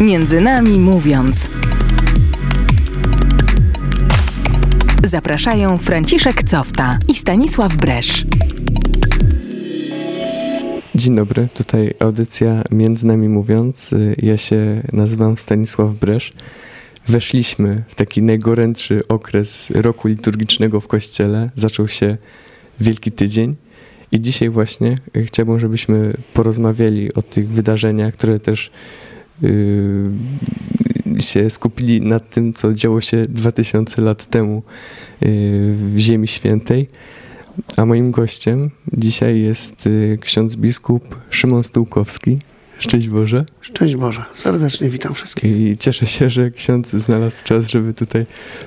Między nami mówiąc. Zapraszają Franciszek Cofta i Stanisław Bresz. Dzień dobry, tutaj audycja Między nami mówiąc. Ja się nazywam Stanisław Bresz. Weszliśmy w taki najgorętszy okres roku liturgicznego w kościele. Zaczął się Wielki Tydzień. I dzisiaj właśnie chciałbym, żebyśmy porozmawiali o tych wydarzeniach, które też się skupili nad tym, co działo się 2000 lat temu yy, w Ziemi Świętej. A moim gościem dzisiaj jest yy, ksiądz biskup Szymon Stułkowski. Szczęść Boże. Szczęść Boże. Serdecznie witam wszystkich. I cieszę się, że ksiądz znalazł czas, żeby tutaj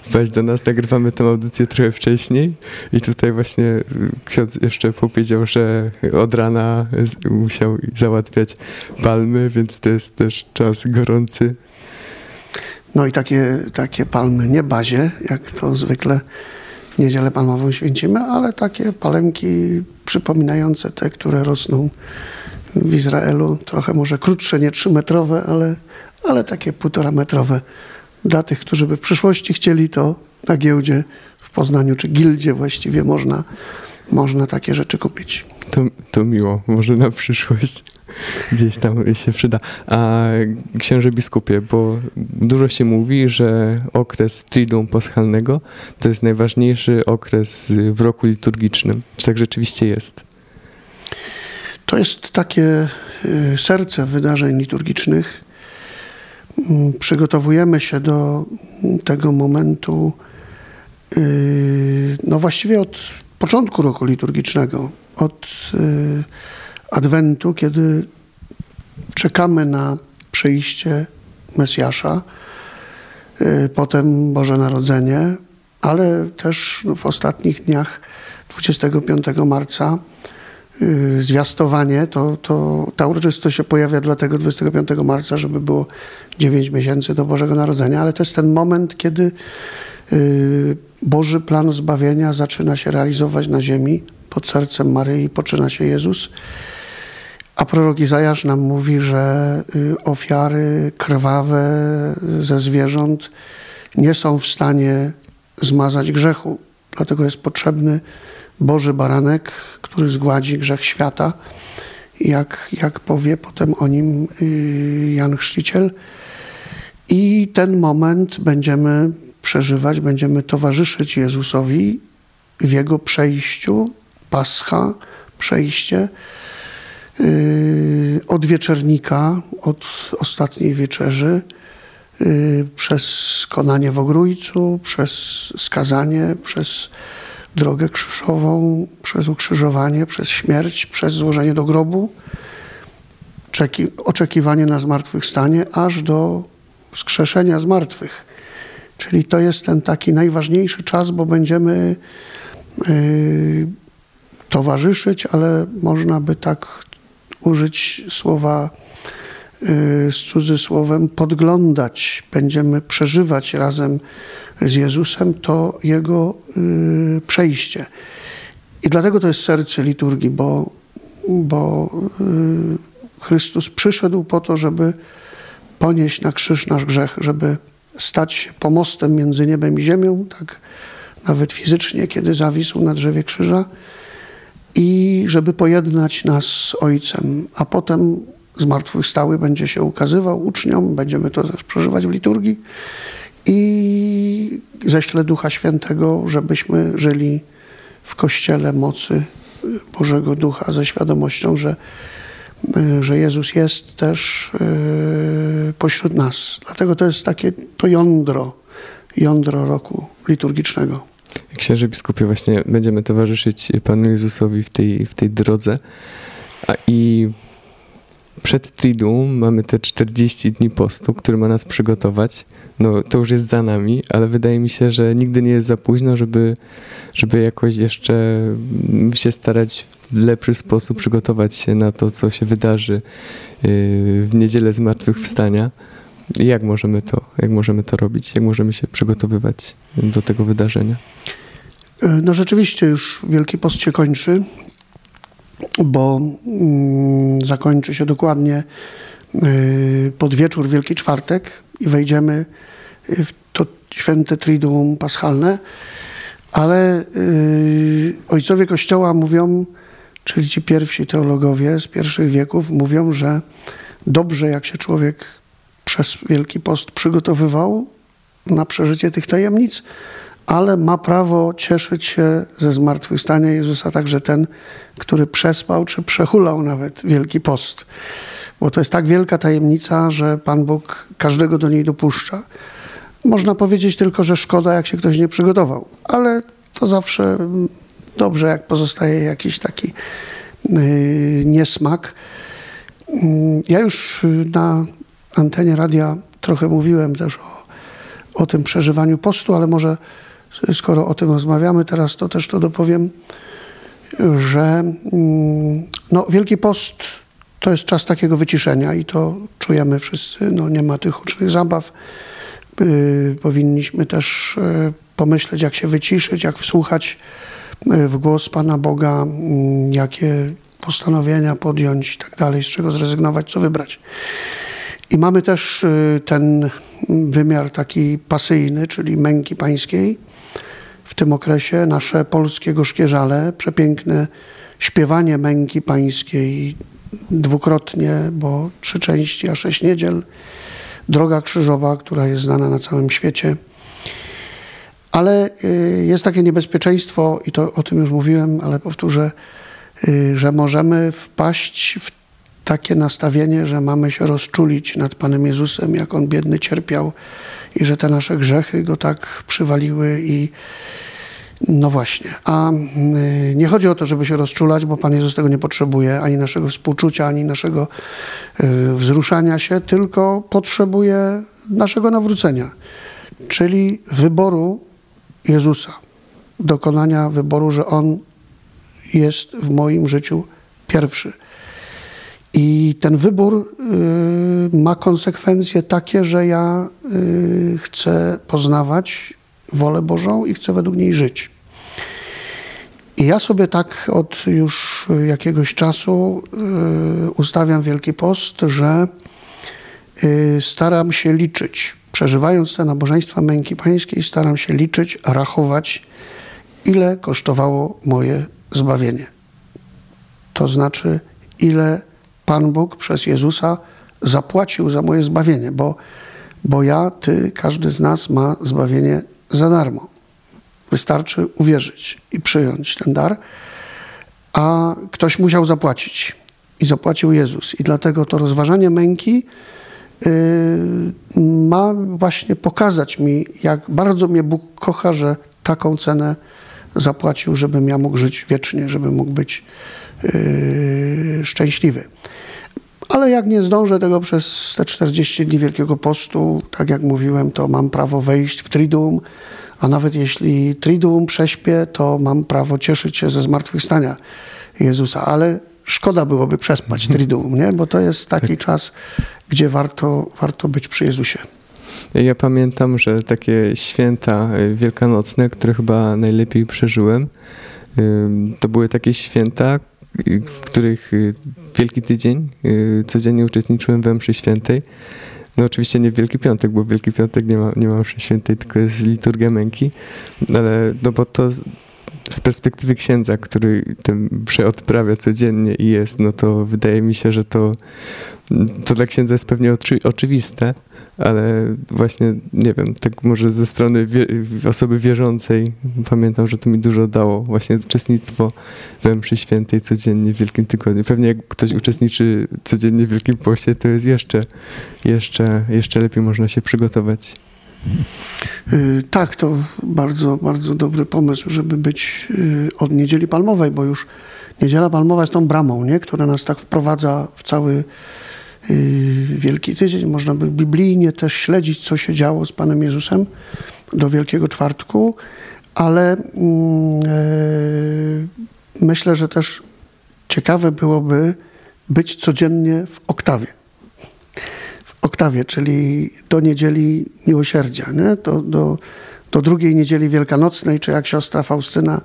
wejść do nas. Nagrywamy tę audycję trochę wcześniej i tutaj właśnie y, ksiądz jeszcze powiedział, że od rana musiał załatwiać palmy, więc to jest też czas gorący. No i takie, takie palmy nie bazie, jak to zwykle w niedzielę palmową święcimy, ale takie palemki przypominające te, które rosną w Izraelu, trochę może krótsze, nie trzymetrowe, ale, ale takie półtora metrowe. Dla tych, którzy by w przyszłości chcieli, to na giełdzie w Poznaniu, czy gildzie właściwie można, można takie rzeczy kupić. To, to miło, może na przyszłość gdzieś tam się przyda. A księże biskupie, bo dużo się mówi, że okres Triduum Paschalnego to jest najważniejszy okres w roku liturgicznym. Czy tak rzeczywiście jest? To jest takie y, serce wydarzeń liturgicznych. Mm, przygotowujemy się do tego momentu, y, no właściwie od początku roku liturgicznego, od y, Adwentu, kiedy czekamy na przyjście Mesjasza, potem Boże Narodzenie, ale też w ostatnich dniach 25 marca zwiastowanie, to, to ta uroczystość się pojawia dlatego 25 marca, żeby było 9 miesięcy do Bożego Narodzenia, ale to jest ten moment, kiedy y, Boży plan zbawienia zaczyna się realizować na ziemi. Pod sercem Maryi poczyna się Jezus. A prorok Izajasz nam mówi, że y, ofiary krwawe ze zwierząt nie są w stanie zmazać grzechu. Dlatego jest potrzebny Boży Baranek, który zgładzi grzech świata, jak, jak powie potem o nim y, Jan Chrzciciel. I ten moment będziemy przeżywać, będziemy towarzyszyć Jezusowi w Jego przejściu, Pascha, przejście y, od wieczernika, od ostatniej wieczerzy, y, przez konanie w ogrójcu, przez skazanie, przez drogę krzyżową, przez ukrzyżowanie, przez śmierć, przez złożenie do grobu, oczekiwanie na zmartwychwstanie, aż do skrzeszenia zmartwych. Czyli to jest ten taki najważniejszy czas, bo będziemy yy, towarzyszyć, ale można by tak użyć słowa z cudzysłowem podglądać. Będziemy przeżywać razem z Jezusem, to Jego y, przejście. I dlatego to jest serce liturgii, bo, bo y, Chrystus przyszedł po to, żeby ponieść na krzyż nasz grzech, żeby stać się pomostem między niebem i ziemią, tak nawet fizycznie, kiedy zawisł na drzewie krzyża, i żeby pojednać nas z Ojcem, a potem zmartwychwstały będzie się ukazywał uczniom, będziemy to przeżywać w liturgii i ześlę Ducha Świętego, żebyśmy żyli w Kościele mocy Bożego Ducha ze świadomością, że, że Jezus jest też e, pośród nas. Dlatego to jest takie to jądro, jądro roku liturgicznego. Księże biskupie, właśnie będziemy towarzyszyć Panu Jezusowi w tej, w tej drodze. A i przed Triduum mamy te 40 dni postu, który ma nas przygotować. No, to już jest za nami, ale wydaje mi się, że nigdy nie jest za późno, żeby, żeby jakoś jeszcze się starać w lepszy sposób przygotować się na to, co się wydarzy yy, w niedzielę Zmartwychwstania. Jak możemy to, jak możemy to robić? Jak możemy się przygotowywać do tego wydarzenia? No rzeczywiście już Wielki Post się kończy bo mm, zakończy się dokładnie y, pod wieczór Wielki Czwartek i wejdziemy w to święte Triduum Paschalne, ale y, ojcowie Kościoła mówią, czyli ci pierwsi teologowie z pierwszych wieków mówią, że dobrze jak się człowiek przez Wielki Post przygotowywał na przeżycie tych tajemnic, ale ma prawo cieszyć się ze zmartwychwstania Jezusa także ten, który przespał czy przehulał nawet Wielki Post. Bo to jest tak wielka tajemnica, że Pan Bóg każdego do niej dopuszcza. Można powiedzieć tylko, że szkoda, jak się ktoś nie przygotował, ale to zawsze dobrze, jak pozostaje jakiś taki yy, niesmak. Yy, ja już na antenie radia trochę mówiłem też o, o tym przeżywaniu postu, ale może skoro o tym rozmawiamy teraz, to też to dopowiem, że yy, no, Wielki Post to jest czas takiego wyciszenia i to czujemy wszyscy. No, nie ma tych hucznych zabaw. Yy, powinniśmy też yy, pomyśleć, jak się wyciszyć, jak wsłuchać yy, w głos Pana Boga, yy, jakie postanowienia podjąć i tak dalej, z czego zrezygnować, co wybrać. I mamy też yy, ten wymiar taki pasyjny, czyli męki pańskiej. W tym okresie nasze polskie gorzkie przepiękne śpiewanie męki pańskiej dwukrotnie, bo trzy części, a sześć niedziel. Droga krzyżowa, która jest znana na całym świecie. Ale y, jest takie niebezpieczeństwo, i to o tym już mówiłem, ale powtórzę, y, że możemy wpaść w takie nastawienie, że mamy się rozczulić nad Panem Jezusem, jak On biedny cierpiał i że te nasze grzechy Go tak przywaliły i no właśnie. A y, nie chodzi o to, żeby się rozczulać, bo Pan Jezus tego nie potrzebuje, ani naszego współczucia, ani naszego y, wzruszania się, tylko potrzebuje naszego nawrócenia, czyli wyboru Jezusa, dokonania wyboru, że On jest w moim życiu pierwszy. I ten wybór y, ma konsekwencje takie, że ja chcę poznawać wolę Bożą i chcę według niej żyć. I ja sobie tak od już jakiegoś czasu y, ustawiam Wielki Post, że y, staram się liczyć, przeżywając te nabożeństwa męki pańskiej, staram się liczyć, rachować, ile kosztowało moje zbawienie. To znaczy, ile Pan Bóg przez Jezusa zapłacił za moje zbawienie, bo, bo ja, ty, każdy z nas ma zbawienie za darmo. Wystarczy uwierzyć i przyjąć ten dar, a ktoś musiał zapłacić i zapłacił Jezus. I dlatego to rozważanie męki yy, ma właśnie pokazać mi, jak bardzo mnie Bóg kocha, że taką cenę zapłacił, żebym ja mógł żyć wiecznie, żebym mógł być yy, szczęśliwy. Ale jak nie zdążę tego przez te 40 dni Wielkiego Postu, tak jak mówiłem, to mam prawo wejść w Triduum, a nawet jeśli Triduum prześpię, to mam prawo cieszyć się ze zmartwychwstania Jezusa. Ale szkoda byłoby przespać mhm. Triduum, nie? bo to jest taki tak. czas, gdzie warto, warto być przy Jezusie. Ja pamiętam, że takie święta y, wielkanocne, które chyba najlepiej przeżyłem, to były takie święta, w których y, Wielki Tydzień y, codziennie uczestniczyłem we mszy świętej. No oczywiście nie w Wielki Piątek, bo w Wielki Piątek nie ma, nie ma mszy świętej, tylko jest liturgia męki, ale no bo to z perspektywy księdza, który ten przeodprawia codziennie i jest, no to wydaje mi się, że to, to dla księdza jest pewnie oczy, oczywiste, ale właśnie, nie wiem, tak może ze strony wie, osoby wierzącej pamiętam, że to mi dużo dało, właśnie uczestnictwo we mszy świętej codziennie w Wielkim Tygodniu. Pewnie jak ktoś uczestniczy codziennie w Wielkim Poście, to jest jeszcze, jeszcze, jeszcze lepiej można się przygotować. Y, tak, to bardzo, bardzo dobry pomysł, żeby być y, od Niedzieli Palmowej, bo już Niedziela Palmowa jest tą bramą, nie? która nas tak wprowadza w cały Wielki Tydzień. Można by biblijnie też śledzić, co się działo z Panem Jezusem do Wielkiego Czwartku, ale mm, myślę, że też ciekawe byłoby być codziennie w oktawie oktawie, czyli do niedzieli miłosierdzia, nie? Do, do, do drugiej niedzieli wielkanocnej, czy jak siostra Faustyna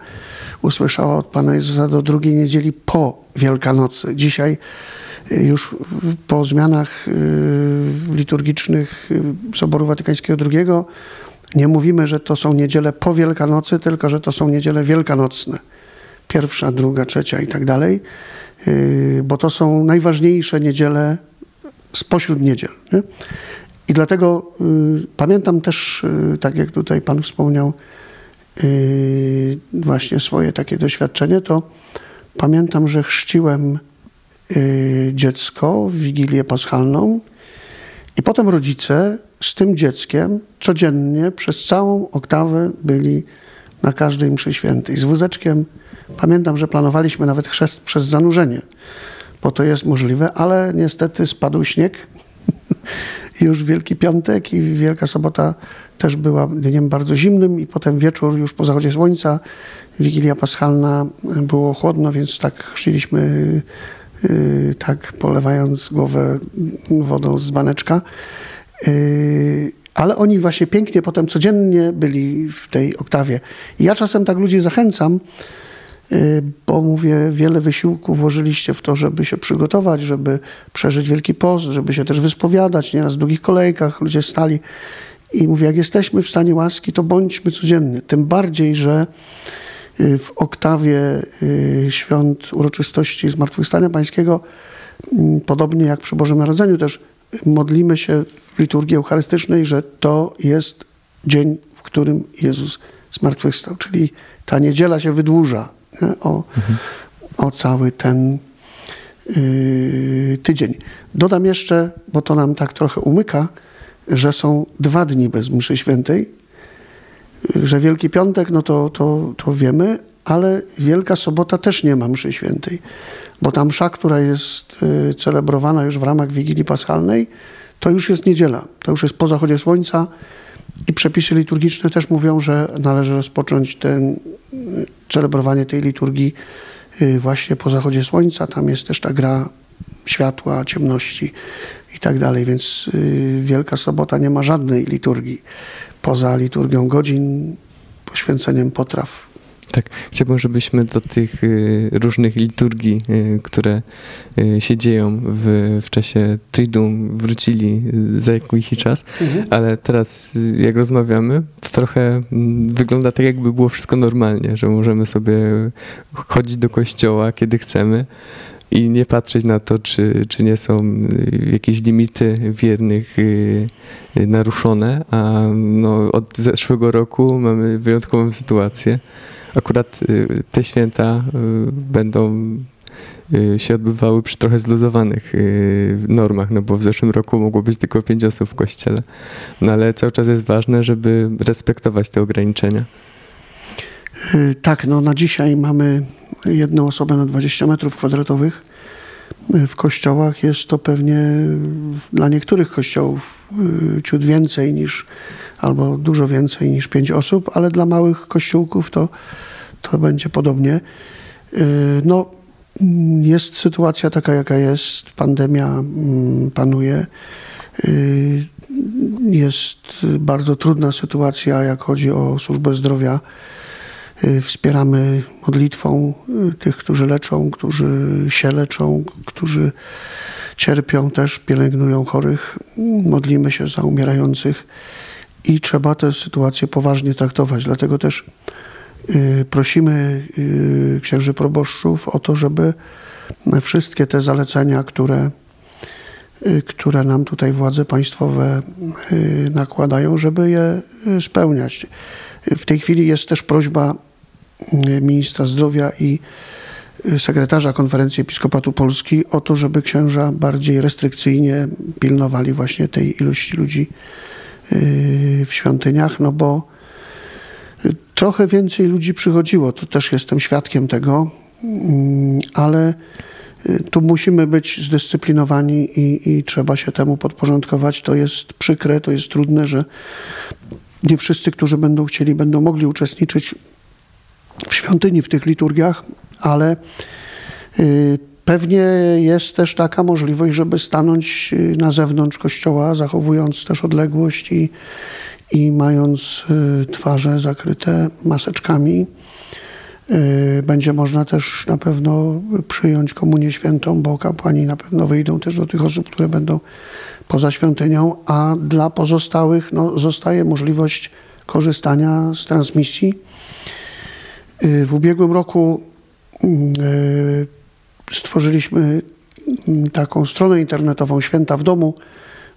usłyszała od Pana Jezusa, do drugiej niedzieli po Wielkanocy. Dzisiaj Już po zmianach liturgicznych Soboru Watykańskiego II nie mówimy, że to są niedziele po Wielkanocy, tylko że to są niedziele wielkanocne. Pierwsza, druga, trzecia i tak dalej, bo to są najważniejsze niedziele spośród niedziel. Nie? I dlatego y, pamiętam też, y, tak jak tutaj Pan wspomniał, y, właśnie swoje takie doświadczenie, to pamiętam, że chrzciłem y, dziecko w Wigilię Paschalną i potem rodzice z tym dzieckiem codziennie przez całą oktawę byli na każdej mszy świętej. Z wózeczkiem pamiętam, że planowaliśmy nawet chrzest przez zanurzenie, bo to jest możliwe, ale niestety spadł śnieg już Wielki Piątek i Wielka Sobota też była dniem bardzo zimnym i potem wieczór już po zachodzie słońca, Wigilia Paschalna było chłodno, więc tak chrzciliśmy tak polewając głowę wodą z baneczka. Yy, ale oni właśnie pięknie potem codziennie byli w tej oktawie. I ja czasem tak ludzi zachęcam, Y, bo mówię, wiele wysiłku włożyliście w to, żeby się przygotować, żeby przeżyć Wielki Post, żeby się też wyspowiadać, nieraz w długich kolejkach ludzie stali. I mówię, jak jesteśmy w stanie łaski, to bądźmy codziennie. Tym bardziej, że y, w oktawie y, świąt uroczystości Zmartwychwstania Pańskiego, mm, podobnie jak przy Bożym Narodzeniu, też modlimy się w liturgii eucharystycznej, że to jest dzień, w którym Jezus zmartwychwstał. Czyli ta niedziela się wydłuża o, mhm. o cały ten y, tydzień. Dodam jeszcze, bo to nam tak trochę umyka, że są dwa dni bez mszy świętej, że Wielki Piątek, no to, to, to wiemy, ale Wielka Sobota też nie ma mszy świętej, bo ta msza, która jest y, celebrowana już w ramach Wigilii Paschalnej, to już jest niedziela, to już jest po zachodzie słońca, i przepisy liturgiczne też mówią, że należy rozpocząć ten, celebrowanie tej liturgii y, właśnie po zachodzie słońca. Tam jest też ta gra światła, ciemności i tak dalej, więc y, Wielka Sobota nie ma żadnej liturgii poza liturgią godzin, poświęceniem potraw tak, chciałbym, żebyśmy do tych y, różnych liturgii, y, które y, się dzieją w, w czasie Triduum, wrócili za jakiś czas, mhm. ale teraz jak rozmawiamy, to trochę mm, wygląda tak, jakby było wszystko normalnie, że możemy sobie chodzić do kościoła, kiedy chcemy i nie patrzeć na to, czy, czy nie są jakieś limity wiernych naruszone, a no, od zeszłego roku mamy wyjątkową sytuację akurat y, te święta y, będą y, się odbywały przy trochę zluzowanych normach, no bo w zeszłym roku mogło być tylko pięć osób w kościele. No ale cały czas jest ważne, żeby respektować te ograniczenia. Tak, no na dzisiaj mamy jedną osobę na 20 metrów kwadratowych. W kościołach jest to pewnie dla niektórych kościołów ciut więcej niż, albo dużo więcej niż pięć osób, ale dla małych kościółków to to będzie podobnie. Y, no, jest sytuacja taka, jaka jest. Pandemia mm, panuje. Jest bardzo trudna sytuacja, jak chodzi o służbę zdrowia. Y, wspieramy modlitwą tych, którzy leczą, którzy się leczą, którzy cierpią też, pielęgnują chorych. Modlimy się za umierających i trzeba tę sytuację poważnie traktować. Dlatego też Y, prosimy y, księży proboszczów o to, żeby wszystkie te zalecenia, które, y, które nam tutaj władze państwowe nakładają, żeby je spełniać. W tej chwili jest też prośba ministra zdrowia i sekretarza Konferencji Episkopatu Polski o to, żeby księża bardziej restrykcyjnie pilnowali właśnie tej ilości ludzi w świątyniach, no bo Trochę więcej ludzi przychodziło, to też jestem świadkiem tego, mm, ale y, tu musimy być zdyscyplinowani i, i, trzeba się temu podporządkować. To jest przykre, to jest trudne, że nie wszyscy, którzy będą chcieli, będą mogli uczestniczyć w świątyni, w tych liturgiach, ale y, pewnie jest też taka możliwość, żeby stanąć y, na zewnątrz kościoła, zachowując też odległość i, i mając y, twarze zakryte maseczkami, Będzie można też na pewno przyjąć komunię świętą, bo kapłani na pewno wyjdą też do tych osób, które będą poza świątynią, a dla pozostałych no, zostaje możliwość korzystania z transmisji. Y, W ubiegłym roku y, stworzyliśmy mm, taką stronę internetową Święta w Domu.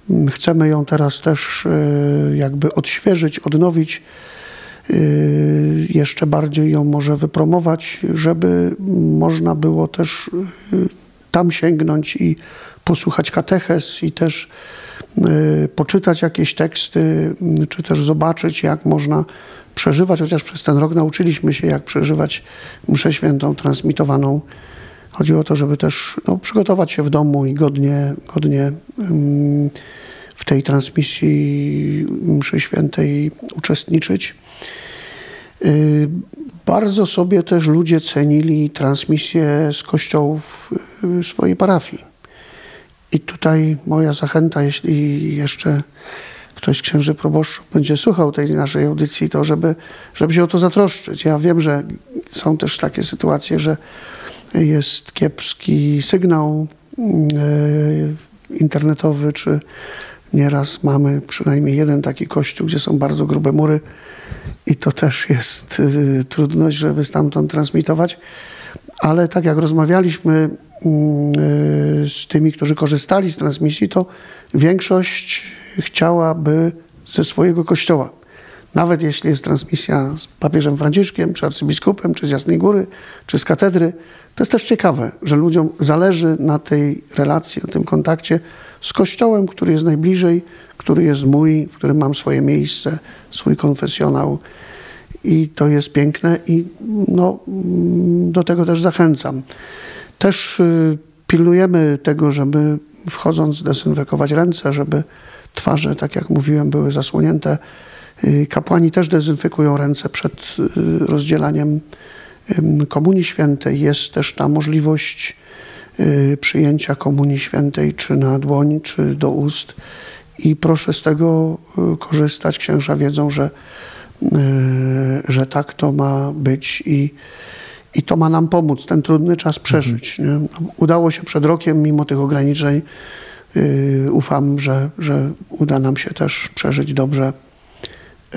Mm, Chcemy ją teraz też y, jakby odświeżyć, odnowić, jeszcze bardziej ją może wypromować, żeby można było też tam sięgnąć i posłuchać katechez i też poczytać jakieś teksty, y, czy też zobaczyć, jak można przeżywać, chociaż przez ten rok nauczyliśmy się, jak przeżywać mszę świętą transmitowaną. Chodzi o to, żeby też no, przygotować się w domu i godnie, godnie ym, w tej transmisji mszy świętej uczestniczyć. Y, Bardzo sobie też ludzie cenili transmisję z kościołów y, swojej parafii. I tutaj moja zachęta, jeśli jeszcze ktoś księży proboszczów będzie słuchał tej naszej audycji, to żeby, żeby się o to zatroszczyć. Ja wiem, że są też takie sytuacje, że jest kiepski sygnał y, internetowy, czy nieraz mamy przynajmniej jeden taki kościół, gdzie są bardzo grube mury i to też jest y, trudność, żeby stamtąd transmitować. Ale tak jak rozmawialiśmy mm, y, z tymi, którzy korzystali z transmisji, to większość chciałaby ze swojego kościoła. Nawet jeśli jest transmisja z papieżem Franciszkiem, czy arcybiskupem, czy z Jasnej Góry, czy z katedry, to jest też ciekawe, że ludziom zależy na tej relacji, na tym kontakcie z kościołem, który jest najbliżej, który jest mój, w którym mam swoje miejsce, swój konfesjonał. I to jest piękne i no, do tego też zachęcam. Też y, pilnujemy tego, żeby wchodząc dezynfekować ręce, żeby twarze, tak jak mówiłem, były zasłonięte. Y, Kapłani też dezynfekują ręce przed y, rozdzielaniem Komunii Świętej. Jest też ta możliwość y, przyjęcia Komunii Świętej czy na dłoń, czy do ust. I proszę z tego korzystać. Księża wiedzą, że, że tak to ma być i, i to ma nam pomóc ten trudny czas przeżyć. Nie? No, Udało się przed rokiem, mimo tych ograniczeń. Y, Ufam, że, że uda nam się też przeżyć dobrze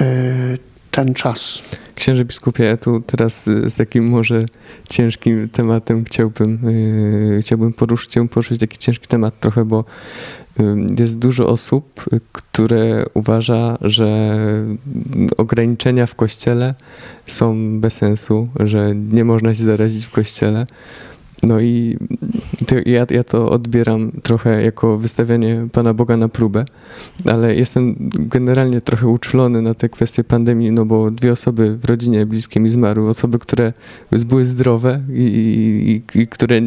y, ten czas. Księże biskupie, ja tu teraz y, z takim może ciężkim tematem chciałbym, yy, chciałbym poruszyć, chciałbym poruszyć taki ciężki temat trochę, bo yy, jest dużo osób, y, które uważa, że ograniczenia w kościele są bez sensu, że nie można się zarazić w kościele. No i to ja, ja to odbieram trochę jako wystawianie Pana Boga na próbę, ale jestem generalnie trochę uczulony na te kwestie pandemii, no bo dwie osoby w rodzinie bliskie mi zmarły, osoby, które były zdrowe i, i, i które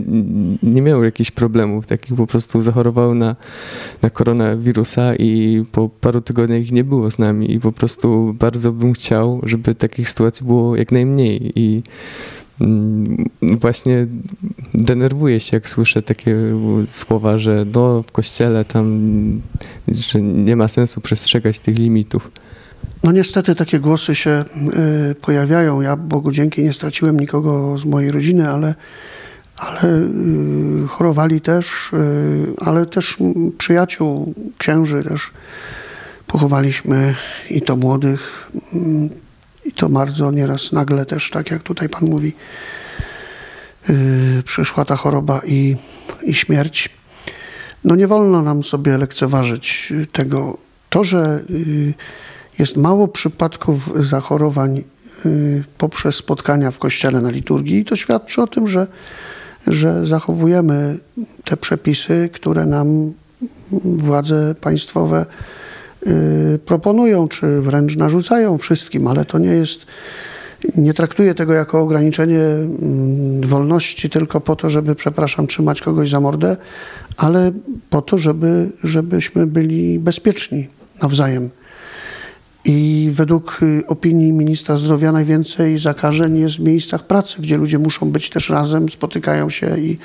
nie miały jakichś problemów, takich po prostu zachorowały na, na koronawirusa i po paru tygodniach ich nie było z nami i po prostu bardzo bym chciał, żeby takich sytuacji było jak najmniej i Właśnie denerwuję się, jak słyszę takie słowa, że no w kościele tam, że nie ma sensu przestrzegać tych limitów. No niestety takie głosy się y, pojawiają. Ja Bogu dzięki nie straciłem nikogo z mojej rodziny, ale, ale y, chorowali też, y, ale też mm, przyjaciół, księży też pochowaliśmy i to młodych mm, i to bardzo nieraz nagle też, tak jak tutaj Pan mówi, y, przyszła ta choroba i, i śmierć. No nie wolno nam sobie lekceważyć y, tego. To, że y, jest mało przypadków zachorowań y, poprzez spotkania w kościele na liturgii, to świadczy o tym, że, że zachowujemy te przepisy, które nam władze państwowe proponują, czy wręcz narzucają wszystkim, ale to nie jest. Nie traktuję tego jako ograniczenie mm, wolności tylko po to, żeby, przepraszam, trzymać kogoś za mordę, ale po to, żeby, żebyśmy byli bezpieczni nawzajem. I według y, opinii ministra zdrowia najwięcej zakażeń jest w miejscach pracy, gdzie ludzie muszą być też razem, spotykają się i,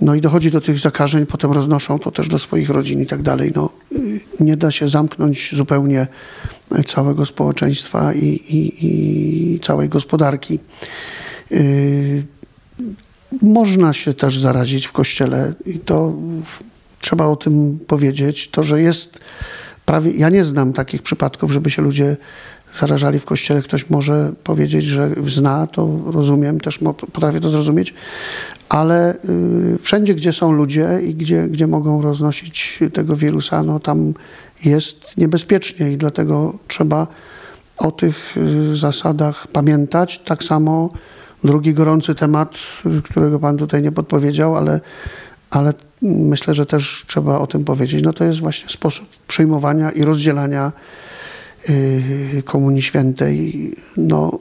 no i dochodzi do tych zakażeń, potem roznoszą to też do swoich rodzin i tak dalej. No, nie da się zamknąć zupełnie całego społeczeństwa i, i, i całej gospodarki. Y, można się też zarazić w kościele i to trzeba o tym powiedzieć. To, że jest prawie, ja nie znam takich przypadków, żeby się ludzie zarażali w kościele. Ktoś może powiedzieć, że zna, to rozumiem, też potrafię to zrozumieć, ale y, wszędzie, gdzie są ludzie i gdzie, gdzie mogą roznosić tego wirusa, no tam jest niebezpiecznie i dlatego trzeba o tych y, zasadach pamiętać. Tak samo drugi gorący temat, którego Pan tutaj nie podpowiedział, ale, ale myślę, że też trzeba o tym powiedzieć. No to jest właśnie sposób przyjmowania i rozdzielania y, Komunii Świętej. No,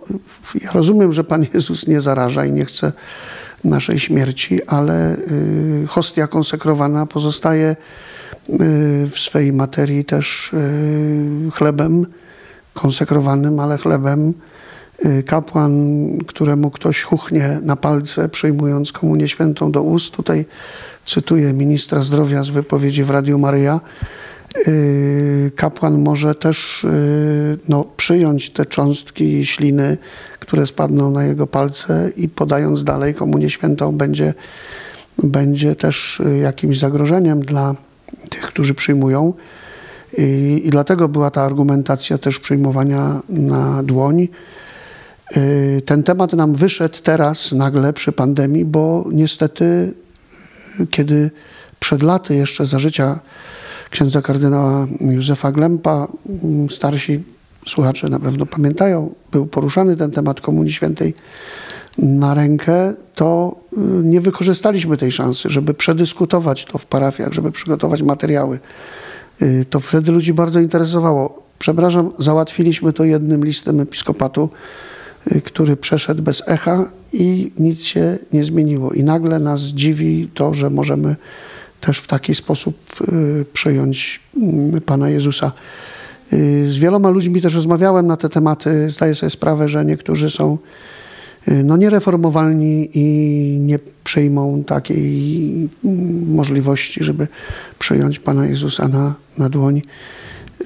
ja rozumiem, że Pan Jezus nie zaraża i nie chce naszej śmierci, ale y, hostia konsekrowana pozostaje w swej materii też chlebem konsekrowanym, ale chlebem. Y, kapłan, któremu ktoś chuchnie na palce, przyjmując komunię świętą do ust. Tutaj cytuję ministra zdrowia z wypowiedzi w Radiu Maryja. Y, kapłan może też y, no, przyjąć te cząstki śliny, które spadną na jego palce i podając dalej komunię świętą będzie, będzie też jakimś zagrożeniem dla tych, którzy przyjmują. I, I, dlatego była ta argumentacja też przyjmowania na dłoń. Y, ten temat nam wyszedł teraz nagle przy pandemii, bo niestety, kiedy przed laty jeszcze za życia księdza kardynała Józefa Glempa, mm, starsi słuchacze na pewno pamiętają, był poruszany ten temat Komunii Świętej na rękę, to y, nie wykorzystaliśmy tej szansy, żeby przedyskutować to w parafiach, żeby przygotować materiały Y, to wtedy ludzi bardzo interesowało. Przepraszam, załatwiliśmy to jednym listem episkopatu, y, który przeszedł bez echa i nic się nie zmieniło. I nagle nas dziwi to, że możemy też w taki sposób y, przyjąć mm, Pana Jezusa. Z wieloma ludźmi też rozmawiałem na te tematy. Zdaję sobie sprawę, że niektórzy są no, niereformowalni i nie przyjmą takiej możliwości, żeby przyjąć Pana Jezusa na, na dłoń.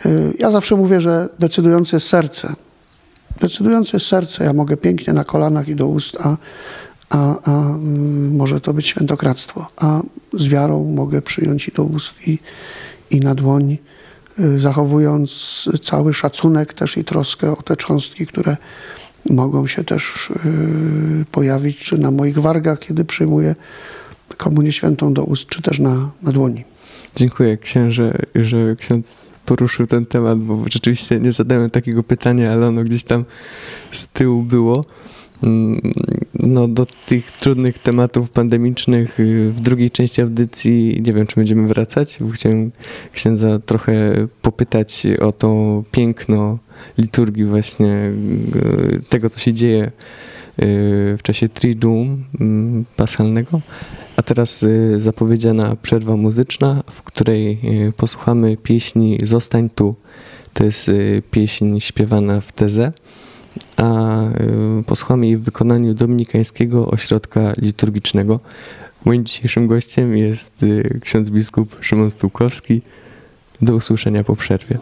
Y, ja zawsze mówię, że decydujące jest serce. Decydujące jest serce. Ja mogę pięknie na kolanach i do ust, a, a, a mm, może to być świętokradztwo. A z wiarą mogę przyjąć i do ust, i, i na dłoń, y, zachowując cały szacunek też i troskę o te cząstki, które mogą się też y, pojawić, czy na moich wargach, kiedy przyjmuję komunię świętą do ust, czy też na, na dłoni. Dziękuję księże, że ksiądz poruszył ten temat, bo rzeczywiście nie zadałem takiego pytania, ale ono gdzieś tam z tyłu było. Mm, no, do tych trudnych tematów pandemicznych y, w drugiej części audycji nie wiem, czy będziemy wracać, bo chciałem księdza trochę popytać o to piękno liturgii właśnie y, tego, co się dzieje y, w czasie Triduum mm, paschalnego. A teraz zapowiedziana przerwa muzyczna, w której posłuchamy pieśni Zostań tu. To jest pieśń śpiewana w tezę a y, posłuchamy jej w wykonaniu Dominikańskiego Ośrodka Liturgicznego. Moim dzisiejszym gościem jest y, ksiądz biskup Szymon Stułkowski. Do usłyszenia po przerwie.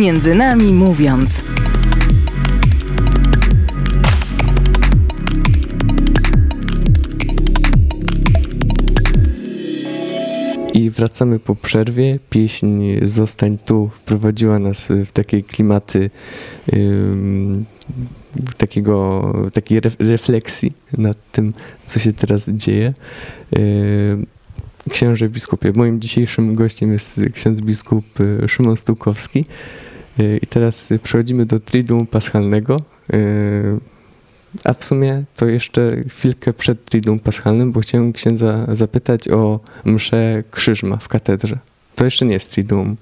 Między nami mówiąc. I wracamy po przerwie. Pieśń Zostań tu wprowadziła nas w takie klimaty takiego, takiej refleksji nad tym, co się teraz dzieje. Yy, księże biskupie, moim dzisiejszym gościem jest ksiądz biskup y, Szymon Stułkowski. Yy, I teraz przechodzimy do Triduum Paschalnego. Yy, a w sumie to jeszcze chwilkę przed Triduum Paschalnym, bo chciałem księdza zapytać o mszę Krzyżma w katedrze. To jeszcze nie jest Triduum.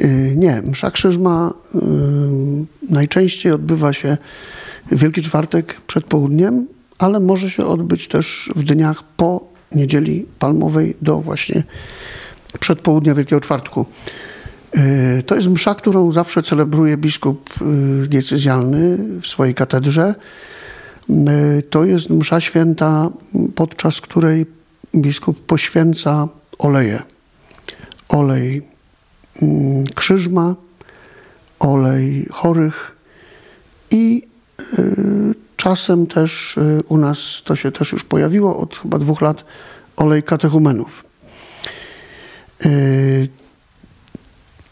Y, nie, msza Krzyżma y, najczęściej odbywa się w Wielki Czwartek przed południem, ale może się odbyć też w dniach po Niedzieli Palmowej do właśnie przedpołudnia Wielkiego Czwartku. Y, to jest msza, którą zawsze celebruje biskup diecezjalny w swojej katedrze. To jest msza święta, podczas której biskup poświęca oleje. Olej mm, krzyżma, olej chorych i czasem też u nas to się też już pojawiło od chyba dwóch lat olej katechumenów.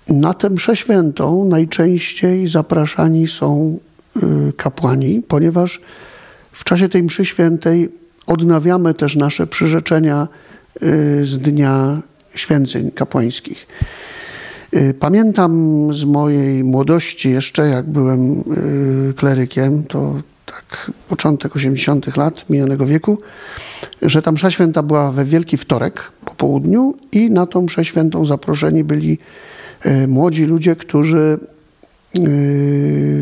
Na tę mszę świętą najczęściej zapraszani są kapłani, ponieważ w czasie tej mszy świętej odnawiamy też nasze przyrzeczenia z dnia święceń kapłańskich. Pamiętam z mojej młodości jeszcze, jak byłem klerykiem, to tak początek 80. lat minionego wieku, że ta msza święta była we Wielki Wtorek po południu i na tą mszę świętą zaproszeni byli młodzi ludzie, którzy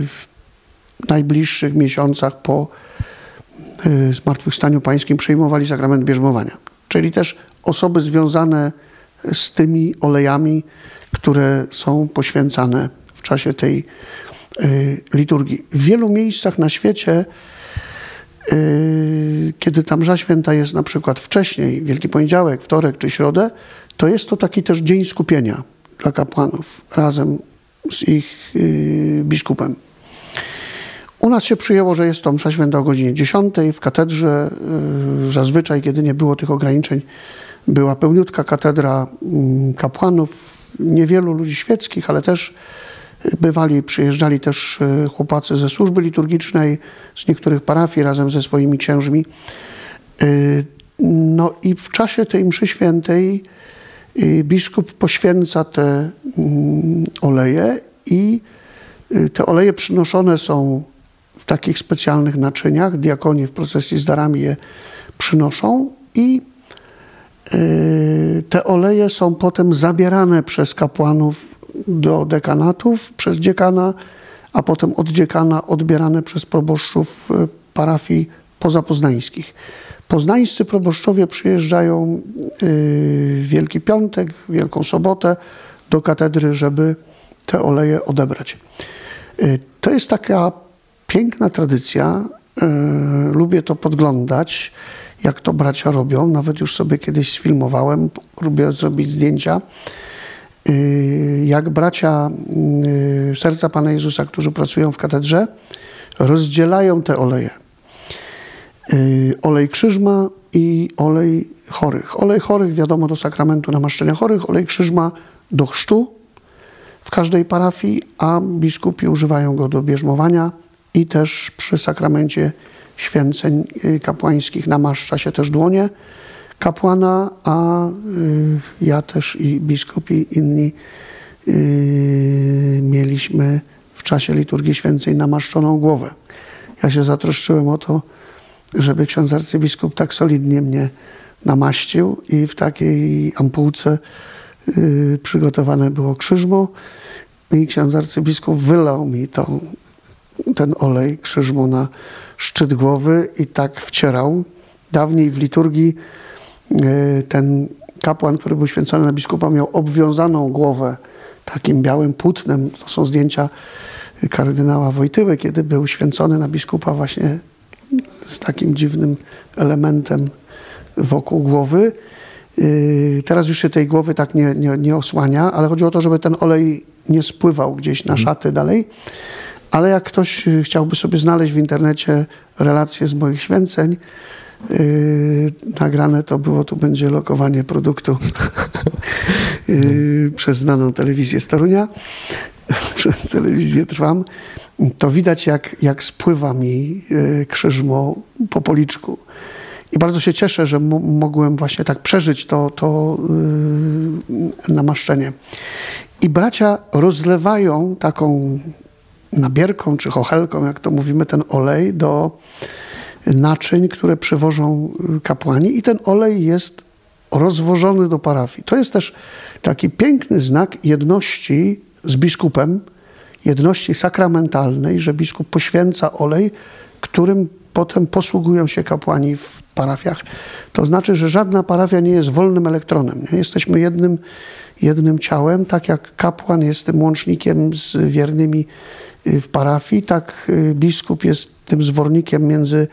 w najbliższych miesiącach po zmartwychwstaniu pańskim przyjmowali sakrament bierzmowania. Czyli też osoby związane z tymi olejami, które są poświęcane w czasie tej liturgii. W wielu miejscach na świecie, kiedy ta msza święta jest na przykład wcześniej, Wielki Poniedziałek, wtorek czy środę, to jest to taki też dzień skupienia dla kapłanów razem z ich biskupem. U nas się przyjęło, że jest to msza święta o godzinie 10 w katedrze. Zazwyczaj, kiedy nie było tych ograniczeń, była pełniutka katedra kapłanów, niewielu ludzi świeckich, ale też bywali, przyjeżdżali też chłopacy ze służby liturgicznej, z niektórych parafii razem ze swoimi księżmi. No i w czasie tej mszy świętej biskup poświęca te oleje i te oleje przynoszone są w takich specjalnych naczyniach. Diakoni w procesji z darami je przynoszą i te oleje są potem zabierane przez kapłanów do dekanatów, przez dziekana, a potem od dziekana odbierane przez proboszczów parafii pozapoznańskich. Poznańscy proboszczowie przyjeżdżają w Wielki Piątek, Wielką Sobotę do katedry, żeby te oleje odebrać. To jest taka piękna tradycja. Lubię to podglądać, jak to bracia robią. Nawet już sobie kiedyś sfilmowałem, lubię zrobić zdjęcia. Jak bracia Serca Pana Jezusa, którzy pracują w katedrze, rozdzielają te oleje. Olej krzyżma i olej chorych. Olej chorych, wiadomo, do sakramentu namaszczenia chorych, olej krzyżma do chrztu w każdej parafii, a biskupi używają go do bierzmowania i też przy sakramencie święceń kapłańskich namaszcza się też dłonie kapłana, a ja też i biskupi inni mieliśmy w czasie liturgii święcej namaszczoną głowę. Ja się zatroszczyłem o to, żeby ksiądz arcybiskup tak solidnie mnie namaścił i w takiej ampułce przygotowane było krzyżmo i ksiądz arcybiskup wylał mi tą, ten olej krzyżmo na szczyt głowy i tak wcierał. Dawniej w liturgii ten kapłan, który był święcony na biskupa, miał obwiązaną głowę takim białym płótnem. To są zdjęcia kardynała Wojtyły, kiedy był święcony na biskupa właśnie z takim dziwnym elementem wokół głowy. Yy, Teraz już się tej głowy tak nie, nie, nie osłania, ale chodzi o to, żeby ten olej nie spływał gdzieś na szaty dalej. Ale jak ktoś y, chciałby sobie znaleźć w internecie relacje z moich święceń, yy, nagrane to było, tu będzie lokowanie produktu yy, przez znaną telewizję z Torunia, przez telewizję Trwam, to widać jak, jak spływa mi yy, krzyżmo po policzku. I bardzo się cieszę, że mo- mogłem właśnie tak przeżyć to, to yy, namaszczenie. I bracia rozlewają taką nabierką czy chochelką, jak to mówimy, ten olej do naczyń, które przywożą y, kapłani i ten olej jest rozwożony do parafii. To jest też taki piękny znak jedności z biskupem, jedności sakramentalnej, że biskup poświęca olej, którym potem posługują się kapłani w parafiach. To znaczy, że żadna parafia nie jest wolnym elektronem. Nie? Jesteśmy jednym, jednym ciałem, tak jak kapłan jest tym łącznikiem z wiernymi y, w parafii, tak y, biskup jest tym zwornikiem między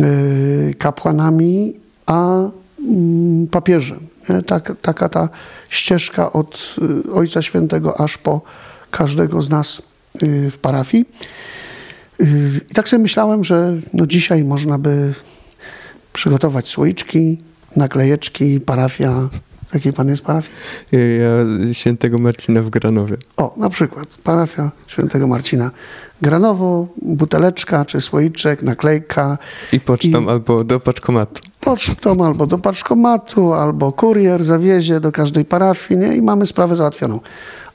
y, kapłanami a mm, papieżem. Tak, taka ta ścieżka od Ojca Świętego aż po każdego z nas y, w parafii. Y, I tak sobie myślałem, że no dzisiaj można by przygotować słoiczki, naklejeczki, parafia. Jakiej pan jest parafii? Ja świętego Marcina w Granowie. O, na przykład parafia świętego Marcina. Granowo, buteleczka czy słoiczek, naklejka, I pocztą I- albo do paczkomatu. pocztą albo do paczkomatu, albo kurier zawiezie do każdej parafii nie? i mamy sprawę załatwioną.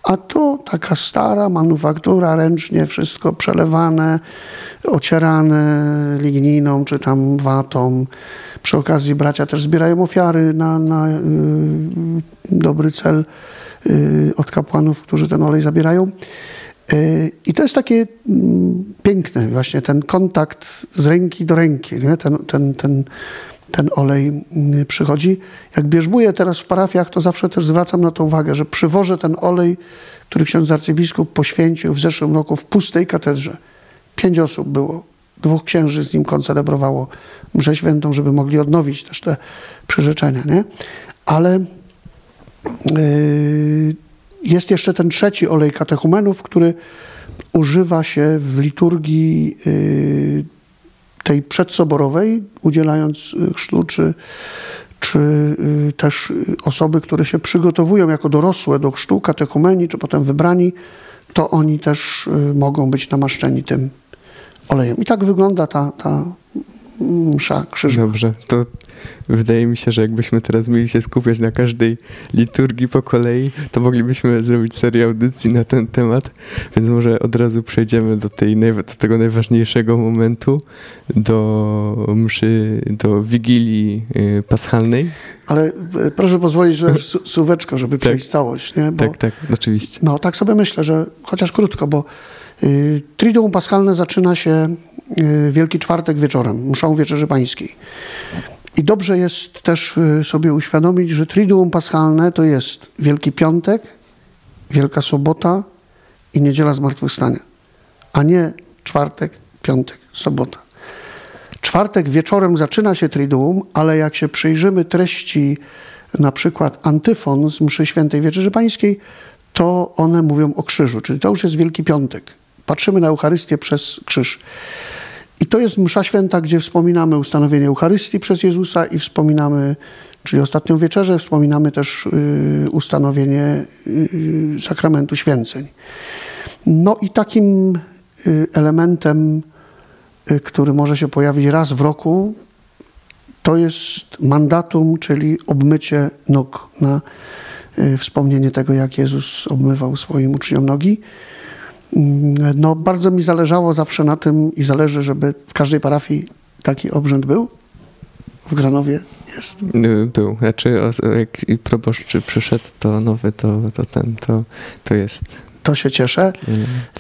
A tu taka stara manufaktura, ręcznie wszystko przelewane, ocierane ligniną czy tam watą. Przy okazji bracia też zbierają ofiary na, na y, dobry cel y, od kapłanów, którzy ten olej zabierają. Y, I to jest takie mm, piękne, właśnie ten kontakt z ręki do ręki, nie? Ten, ten, ten, ten olej mm, przychodzi. Jak bierzmuję teraz w parafiach, to zawsze też zwracam na to uwagę, że przywożę ten olej, który ksiądz arcybiskup poświęcił w zeszłym roku w pustej katedrze. Pięć osób było, dwóch księży z nim koncelebrowało mszę świętą, żeby mogli odnowić też te przyrzeczenia, nie? Ale Yy, Jest jeszcze ten trzeci olej katechumenów, który używa się w liturgii yy, tej przedsoborowej, udzielając y, chrztu, czy, czy y, też y, osoby, które się przygotowują jako dorosłe do chrztu, katechumeni, czy potem wybrani, to oni też mogą być namaszczeni tym olejem. I tak wygląda ta, ta msza krzyżowa. Dobrze, to wydaje mi się, że jakbyśmy teraz mieli się skupiać na każdej liturgii po kolei, to moglibyśmy zrobić serię audycji na ten temat, więc może od razu przejdziemy do, tej, do tego najważniejszego momentu, do mszy, do Wigilii y, Paschalnej. Ale e, proszę pozwolić, że su- słóweczko, żeby przejść całość. Nie? Bo, Tak, tak, oczywiście. No, tak sobie myślę, że chociaż krótko, bo Triduum Paschalne zaczyna się y, Wielki Czwartek wieczorem, mszą Wieczerzy Pańskiej. I dobrze jest też y, sobie uświadomić, że Triduum Paschalne to jest Wielki Piątek, Wielka Sobota i Niedziela Zmartwychwstania, a nie czwartek, piątek, sobota. Czwartek wieczorem zaczyna się Triduum, ale jak się przyjrzymy treści na przykład antyfon z mszy świętej Wieczerzy Pańskiej, to one mówią o krzyżu, czyli to już jest Wielki Piątek. Patrzymy na Eucharystię przez krzyż. I to jest msza święta, gdzie wspominamy ustanowienie Eucharystii przez Jezusa i wspominamy, czyli ostatnią wieczerzę, wspominamy też y, ustanowienie y, sakramentu święceń. No i takim y, elementem, y, który może się pojawić raz w roku, to jest mandatum, czyli obmycie nóg na y, wspomnienie tego, jak Jezus obmywał swoim uczniom nogi. Mm, No, bardzo mi zależało zawsze na tym i zależy, żeby w każdej parafii taki obrzęd był. W Granowie jest. Y, Był, znaczy jak proboszcz przyszedł, to nowy, to, to ten, to, to jest. To się cieszę.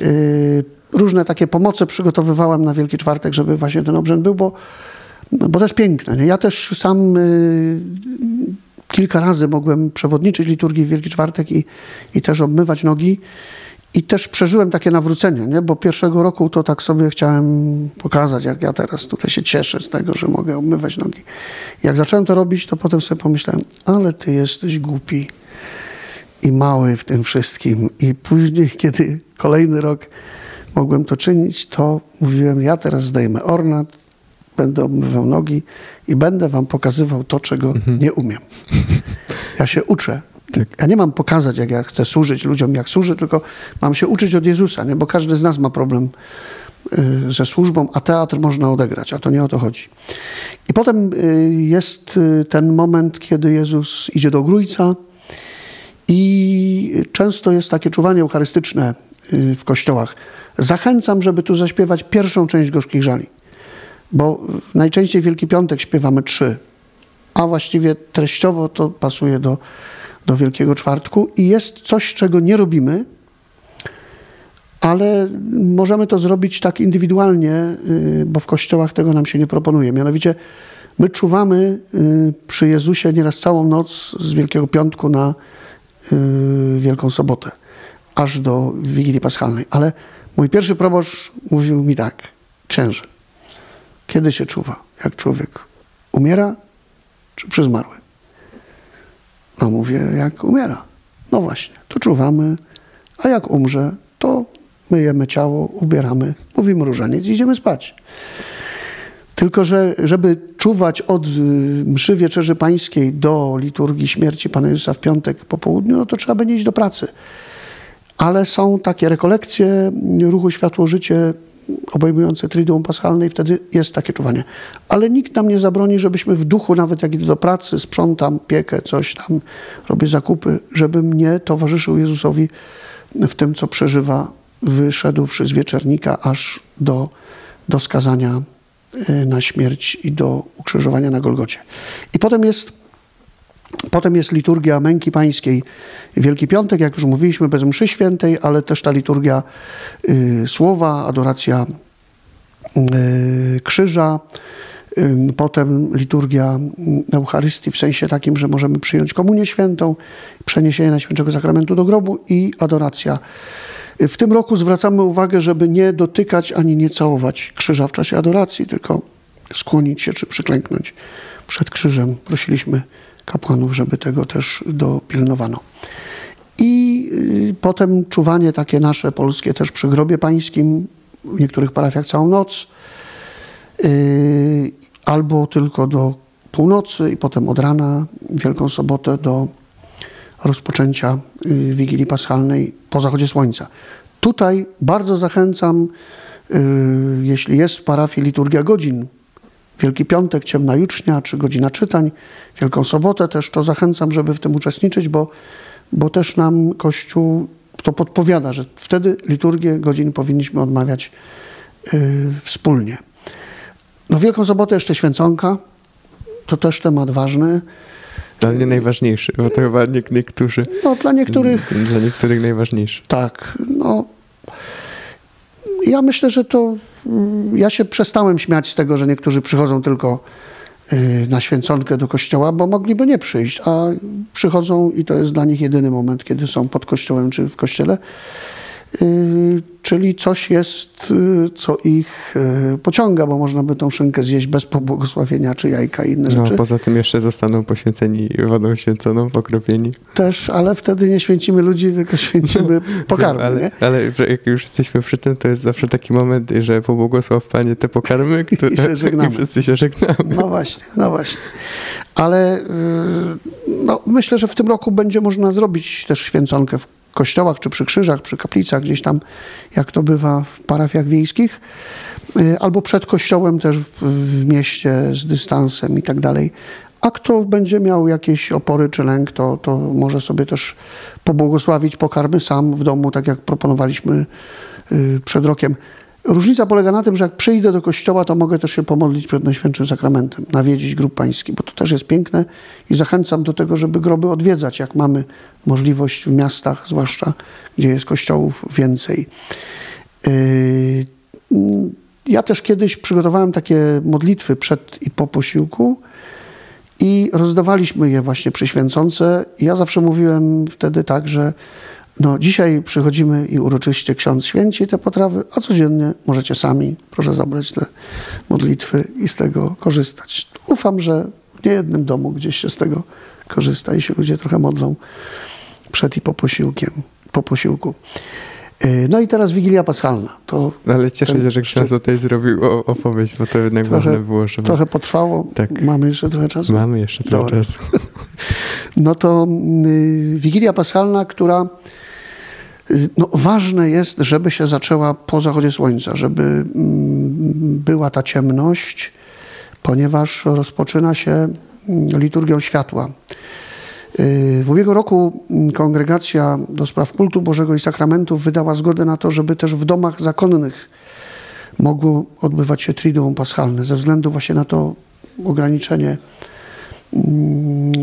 Y, Różne takie pomoce przygotowywałem na Wielki Czwartek, żeby właśnie ten obrzęd był, bo, no, bo to jest piękne. Nie? Ja też sam y, kilka razy mogłem przewodniczyć liturgii w Wielki Czwartek i, i też obmywać nogi. I też przeżyłem takie nawrócenie, nie? bo pierwszego roku to tak sobie chciałem pokazać, jak ja teraz tutaj się cieszę z tego, że mogę obmywać nogi. Jak zacząłem to robić, to potem sobie pomyślałem, ale ty jesteś głupi i mały w tym wszystkim. I później, kiedy kolejny rok mogłem to czynić, to mówiłem, ja teraz zdejmę ornat, będę obmywał nogi i będę wam pokazywał to, czego mhm. nie umiem. Ja się uczę. Tak. Ja nie mam pokazać, jak ja chcę służyć ludziom, jak służę, tylko mam się uczyć od Jezusa, nie? bo każdy z nas ma problem y, ze służbą, a teatr można odegrać, a to nie o to chodzi. I potem y, jest y, ten moment, kiedy Jezus idzie do Grójca i często jest takie czuwanie eucharystyczne w kościołach. Zachęcam, żeby tu zaśpiewać pierwszą część Gorzkich Żali, bo najczęściej Wielki Piątek śpiewamy trzy, a właściwie treściowo to pasuje do do Wielkiego Czwartku i jest coś, czego nie robimy, ale możemy to zrobić tak indywidualnie, y, bo w kościołach tego nam się nie proponuje. Mianowicie my czuwamy y, przy Jezusie nieraz całą noc z Wielkiego Piątku na y, Wielką Sobotę, aż do Wigilii Paschalnej. Ale mój pierwszy proboszcz mówił mi tak, księże, kiedy się czuwa, jak człowiek umiera czy przy zmarłym? No mówię, jak umiera. No właśnie, to czuwamy, a jak umrze, to myjemy ciało, ubieramy, mówimy różaniec i idziemy spać. Tylko, że żeby czuwać od y, mszy Wieczerzy Pańskiej do liturgii śmierci Pana Jezusa w piątek po południu, no to trzeba będzie iść do pracy. Ale są takie rekolekcje ruchu Światło-Życie obejmujące Triduum Paschalne i wtedy jest takie czuwanie. Ale nikt nam nie zabroni, żebyśmy w duchu, nawet jak idę do pracy, sprzątam, piekę, coś tam, robię zakupy, żebym nie towarzyszył Jezusowi w tym, co przeżywa, wyszedłszy z wieczernika aż do, do skazania y, na śmierć i do ukrzyżowania na Golgocie. I potem jest Potem jest liturgia męki pańskiej. Wielki Piątek, jak już mówiliśmy, bez mszy świętej, ale też ta liturgia y, słowa, adoracja y, krzyża, y, potem liturgia Eucharystii w sensie takim, że możemy przyjąć komunię świętą, przeniesienie Najświętszego Sakramentu do grobu i adoracja. W tym roku zwracamy uwagę, żeby nie dotykać ani nie całować krzyża w czasie adoracji, tylko skłonić się czy przyklęknąć przed krzyżem. Prosiliśmy kapłanów, żeby tego też dopilnowano. I y, potem czuwanie takie nasze polskie też przy grobie pańskim, w niektórych parafiach całą noc, y, albo tylko do północy i potem od rana, Wielką Sobotę do rozpoczęcia y, Wigilii Paschalnej po zachodzie słońca. Tutaj bardzo zachęcam, jeśli jest w parafii liturgia godzin Wielki Piątek, Ciemna Jucznia, czy godzina czytań, Wielką Sobotę też, to zachęcam, żeby w tym uczestniczyć, bo, bo też nam Kościół to podpowiada, że wtedy liturgię godzin powinniśmy odmawiać yy, wspólnie. No Wielką Sobotę jeszcze święconka, to też temat ważny. Dla mnie najważniejszy, bo to chyba nie, niektórzy... No dla niektórych... Dla niektórych najważniejszy. Tak, no... Ja myślę, że to ja się przestałem śmiać z tego, że niektórzy przychodzą tylko y, na święconkę do kościoła, bo mogliby nie przyjść, a przychodzą i to jest dla nich jedyny moment, kiedy są pod kościołem czy w kościele. Y, czyli coś jest, y, co ich y, pociąga, bo można by tą szynkę zjeść bez pobłogosławienia, czy jajka i inne no, rzeczy. No, poza tym jeszcze zostaną poświęceni wodą święconą, pokropieni. Też, ale wtedy nie święcimy ludzi, tylko święcimy no, pokarmy. Ale, nie? ale jak już jesteśmy przy tym, to jest zawsze taki moment, że pobłogosław Panie te pokarmy, które I, się żegnamy. i wszyscy się żegnamy. No właśnie, no właśnie. Ale no, myślę, że w tym roku będzie można zrobić też święconkę w kościołach, czy przy krzyżach, przy kaplicach, gdzieś tam, jak to bywa w parafiach wiejskich, y, albo przed kościołem też w, mieście z dystansem i tak dalej. A kto będzie miał jakieś opory czy lęk, to, to może sobie też pobłogosławić pokarmy sam w domu, tak jak proponowaliśmy y, przed rokiem. Różnica polega na tym, że jak przyjdę do kościoła, to mogę też się pomodlić przed Najświętszym Sakramentem, nawiedzić grób pański, bo to też jest piękne i zachęcam do tego, żeby groby odwiedzać, jak mamy możliwość w miastach, zwłaszcza gdzie jest kościołów więcej. Yy, ja też kiedyś przygotowałem takie modlitwy przed i po posiłku i rozdawaliśmy je właśnie przy święconce. Ja zawsze mówiłem wtedy tak, że No, dzisiaj przychodzimy i uroczyście ksiądz święci te potrawy, a codziennie możecie sami, proszę zabrać te modlitwy i z tego korzystać. Ufam, że w niejednym domu gdzieś się z tego korzysta i się ludzie trochę modlą przed i po posiłkiem, po posiłku. Yy, No i teraz Wigilia Paschalna. To No, Ale cieszę ten się, że ksiądz tutaj zrobił opowieść, bo to jednak Trochę- ważne było, żeby... trochę potrwało. Tak. Mamy jeszcze trochę czasu? Mamy jeszcze trochę Dobra. czasu. No to y, Wigilia Paschalna, która no, ważne jest, żeby się zaczęła po zachodzie słońca, żeby mm, była ta ciemność, ponieważ rozpoczyna się mm, liturgią światła. Y, W ubiegłym roku mm, Kongregacja do Spraw Kultu Bożego i Sakramentów wydała zgodę na to, żeby też w domach zakonnych mogło odbywać się Triduum Paschalne, ze względu właśnie na to ograniczenie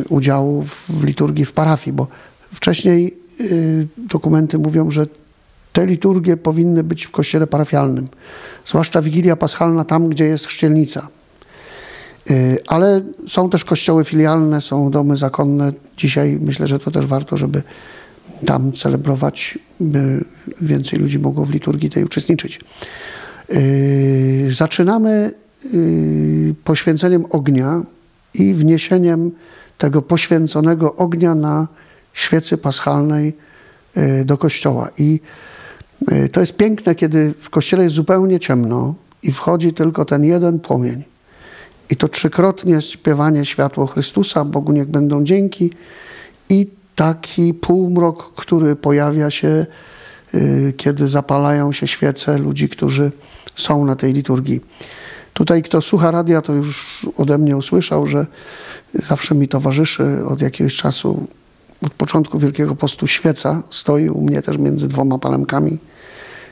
udziału w, liturgii w parafii, bo wcześniej dokumenty mówią, że te liturgie powinny być w kościele parafialnym, zwłaszcza Wigilia Paschalna tam, gdzie jest chrzcielnica. Y, Ale są też kościoły filialne, są domy zakonne. Dzisiaj myślę, że to też warto, żeby tam celebrować, by więcej ludzi mogło w liturgii tej uczestniczyć. Yy, Zaczynamy poświęceniem ognia i wniesieniem tego poświęconego ognia na świecy paschalnej yy, do kościoła. I yy, to jest piękne, kiedy w kościele jest zupełnie ciemno i wchodzi tylko ten jeden płomień. I to trzykrotnie śpiewanie światło Chrystusa, Bogu niech będą dzięki i taki półmrok, który pojawia się, y, kiedy zapalają się świece ludzi, którzy są na tej liturgii. Tutaj kto słucha radia, to już ode mnie usłyszał, że zawsze mi towarzyszy od jakiegoś czasu, od początku Wielkiego Postu świeca, stoi u mnie też między dwoma palemkami.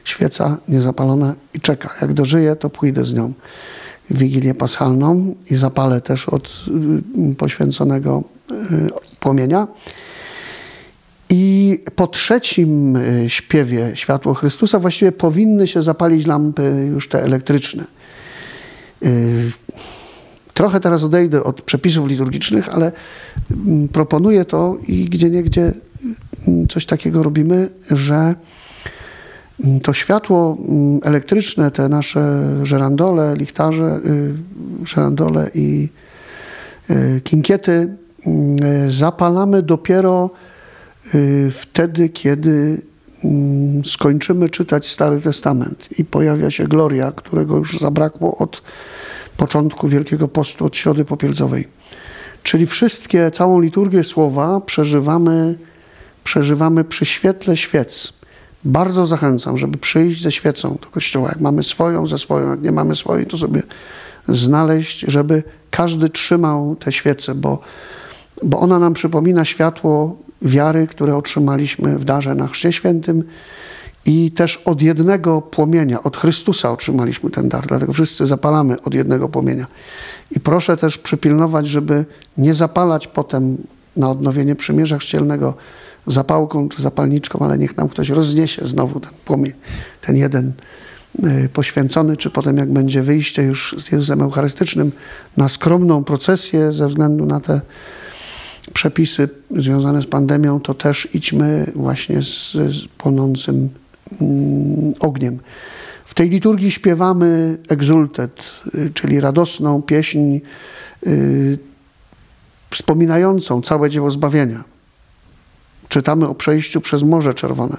Świeca niezapalona i czeka. Jak dożyję, to pójdę z nią w Wigilię Paschalną i zapalę też od y, poświęconego y, płomienia. I po trzecim y, śpiewie Światło Chrystusa właściwie powinny się zapalić lampy już te elektryczne. Trochę teraz odejdę od przepisów liturgicznych, ale mm, proponuję to i gdzie niegdzie mm, coś takiego robimy, że mm, to światło elektryczne, te nasze żerandole, lichtarze, y, żerandole i y, kinkiety y, zapalamy dopiero wtedy, kiedy skończymy czytać Stary Testament. I pojawia się Gloria, którego już zabrakło od początku Wielkiego Postu, od Środy Popielcowej. Czyli wszystkie, całą liturgię słowa przeżywamy, przeżywamy przy świetle świec. Bardzo zachęcam, żeby przyjść ze świecą do kościoła. Jak mamy swoją, ze swoją, jak nie mamy swojej, to sobie znaleźć, żeby każdy trzymał tę świecę, bo, bo ona nam przypomina światło wiary, które otrzymaliśmy w darze na Chrzcie Świętym i też od jednego płomienia, od Chrystusa otrzymaliśmy ten dar, dlatego wszyscy zapalamy od jednego płomienia. I proszę też przypilnować, żeby nie zapalać potem na odnowienie przymierza chrzcielnego zapałką czy zapalniczką, ale niech nam ktoś rozniesie znowu ten płomień, ten jeden y, poświęcony, czy potem jak będzie wyjście już z Jezusem Eucharystycznym na skromną procesję ze względu na te przepisy związane z pandemią, to też idźmy właśnie z, z płonącym ogniem. W tej liturgii śpiewamy egzultet, y, czyli radosną pieśń y, wspominającą całe dzieło zbawienia. Czytamy o przejściu przez Morze Czerwone.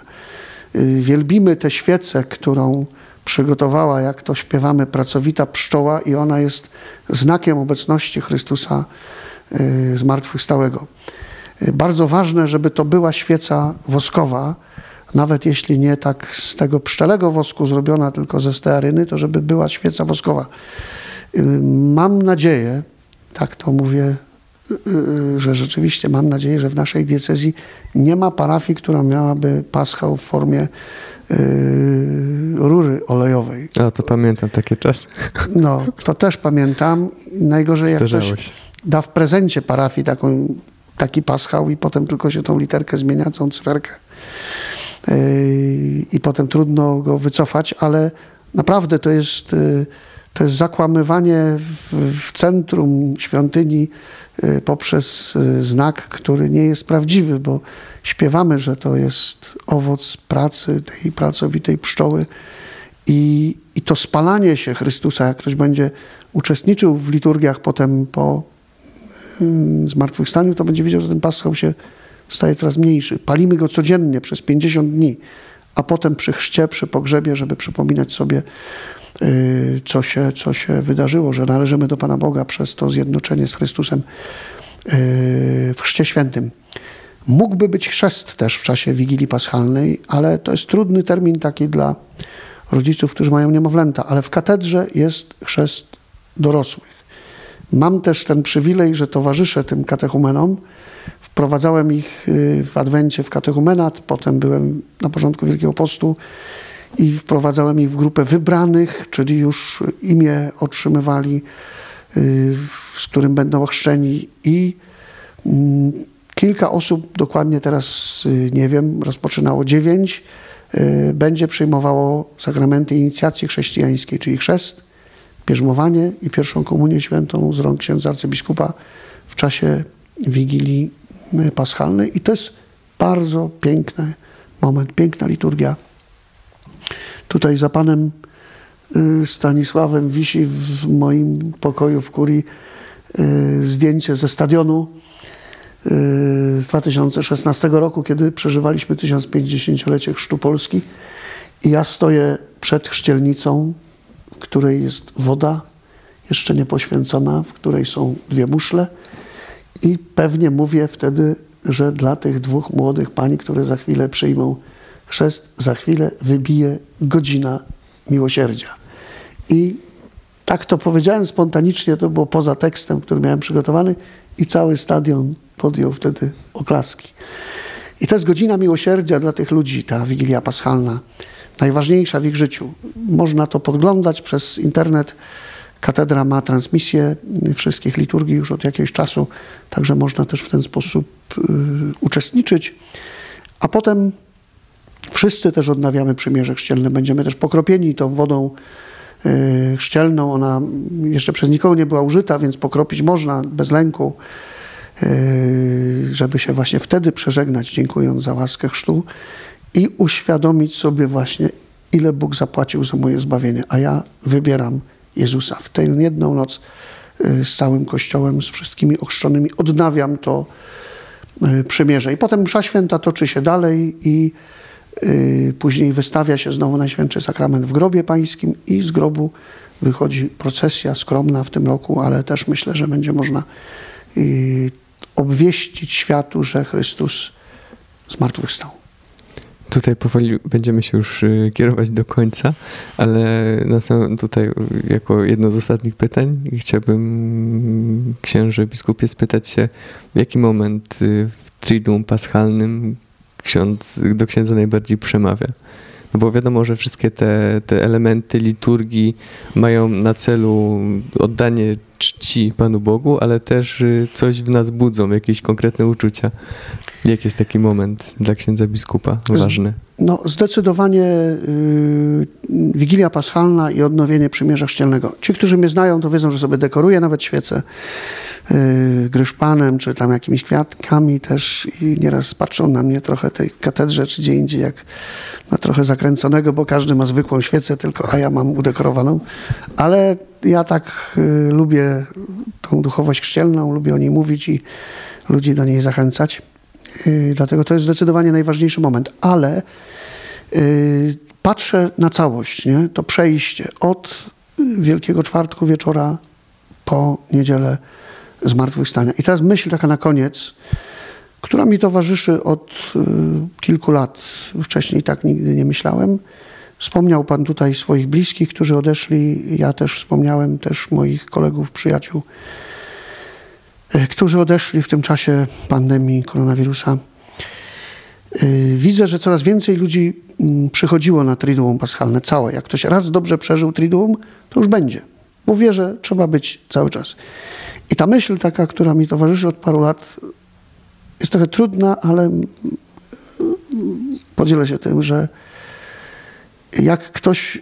Y, wielbimy tę świecę, którą przygotowała, jak to śpiewamy, pracowita pszczoła i ona jest znakiem obecności Chrystusa zmartwychwstałego. Bardzo ważne, żeby to była świeca woskowa, nawet jeśli nie tak z tego pszczelego wosku zrobiona, tylko ze stearyny, to żeby była świeca woskowa. Mam nadzieję, tak to mówię, y, y, że rzeczywiście mam nadzieję, że w naszej diecezji nie ma parafii, która miałaby paschał w formie y, rury olejowej. A, to pamiętam takie czasy. No, to też pamiętam. Najgorzej jak Zdarzało ktoś się. da w prezencie parafii taką, taki paschał i potem tylko się tą literkę zmienia, tą cyferkę. Yy, I potem trudno go wycofać, ale naprawdę to jest yy, to jest zakłamywanie w, centrum świątyni y, poprzez znak, który nie jest prawdziwy, bo śpiewamy, że to jest owoc pracy tej pracowitej pszczoły. I, I to spalanie się Chrystusa, jak ktoś będzie uczestniczył w liturgiach potem po mm, zmartwychwstaniu, to będzie wiedział, że ten paschał się staje coraz mniejszy. Palimy go codziennie przez 50 dni, a potem przy chrzcie, przy pogrzebie, żeby przypominać sobie, y, co się, co się wydarzyło, że należymy do Pana Boga przez to zjednoczenie z Chrystusem y, w Chrzcie Świętym. Mógłby być chrzest też w czasie Wigilii Paschalnej, ale to jest trudny termin taki dla rodziców, którzy mają niemowlęta, ale w katedrze jest chrzest dorosłych. Mam też ten przywilej, że towarzyszę tym katechumenom. Wprowadzałem ich y, w Adwencie w katechumenat, potem byłem na początku Wielkiego Postu i wprowadzałem ich w grupę wybranych, czyli już imię otrzymywali, y, z którym będą ochrzczeni i mm, kilka osób, dokładnie teraz y, nie wiem, rozpoczynało dziewięć, będzie przyjmowało sakramenty inicjacji chrześcijańskiej, czyli chrzest, bierzmowanie i pierwszą komunię świętą z rąk księdza arcybiskupa w czasie Wigilii Paschalnej. I to jest bardzo piękny moment, piękna liturgia. Tutaj za panem y, Stanisławem wisi w moim pokoju w kurii y, zdjęcie ze stadionu z 2016 roku, kiedy przeżywaliśmy 1050-lecie Chrztu Polski. I ja stoję przed chrzcielnicą w której jest woda jeszcze nie poświęcona, w której są dwie muszle i pewnie mówię wtedy, że dla tych dwóch młodych pani, które za chwilę przyjmą chrzest, za chwilę wybije godzina miłosierdzia. I tak to powiedziałem spontanicznie, to było poza tekstem, który miałem przygotowany i cały stadion podjął wtedy oklaski. I to jest godzina miłosierdzia dla tych ludzi, ta Wigilia Paschalna najważniejsza w ich życiu. Można to podglądać przez internet. Katedra ma transmisję wszystkich liturgii już od jakiegoś czasu, także można też w ten sposób y, uczestniczyć. A potem wszyscy też odnawiamy przymierze chrzcielne. Będziemy też pokropieni tą wodą y, chrzcielną. Ona jeszcze przez nikogo nie była użyta, więc pokropić można bez lęku, y, żeby się właśnie wtedy przeżegnać, dziękując za łaskę chrztu i uświadomić sobie właśnie, ile Bóg zapłacił za moje zbawienie, a ja wybieram Jezusa. W tę jedną noc y, z całym Kościołem, z wszystkimi ochrzczonymi odnawiam to y, przymierze. I potem msza święta toczy się dalej i y, później wystawia się znowu Najświętszy Sakrament w grobie pańskim i z grobu wychodzi procesja skromna w tym roku, ale też myślę, że będzie można obwieścić światu, że Chrystus zmartwychwstał. Tutaj powoli będziemy się już y, kierować do końca, ale na sam, tutaj jako jedno z ostatnich pytań chciałbym księże biskupie spytać się, w jaki moment y, w Triduum Paschalnym ksiądz, do księdza najbardziej przemawia? No bo wiadomo, że wszystkie te, te elementy liturgii mają na celu oddanie czci Panu Bogu, ale też y, coś w nas budzą, jakieś konkretne uczucia. Jak jest taki moment dla księdza biskupa ważny? No, zdecydowanie yy, Wigilia Paschalna i odnowienie przymierza chrzcielnego. Ci, którzy mnie znają, to wiedzą, że sobie dekoruję nawet świece yy, gryszpanem, czy tam jakimiś kwiatkami też i nieraz patrzą na mnie trochę tej katedrze, czy gdzie indziej, jak na trochę zakręconego, bo każdy ma zwykłą świecę tylko, a ja mam udekorowaną. Ale ja tak yy, lubię tą duchowość chrzcielną, lubię o niej mówić i ludzi do niej zachęcać. Y, dlatego to jest zdecydowanie najważniejszy moment. Ale y, patrzę na całość, nie? to przejście od Wielkiego Czwartku wieczora po niedzielę zmartwychwstania. I teraz myśl taka na koniec, która mi towarzyszy od y, kilku lat. Wcześniej tak nigdy nie myślałem. Wspomniał Pan tutaj swoich bliskich, którzy odeszli. Ja też wspomniałem też moich kolegów, przyjaciół E, którzy odeszli w tym czasie pandemii koronawirusa. E, widzę, że coraz więcej ludzi mm, przychodziło na Triduum Paschalne całe. Jak ktoś raz dobrze przeżył Triduum, to już będzie. Bo wie, że trzeba być cały czas. I ta myśl taka, która mi towarzyszy od paru lat, jest trochę trudna, ale mm, podzielę się tym, że jak ktoś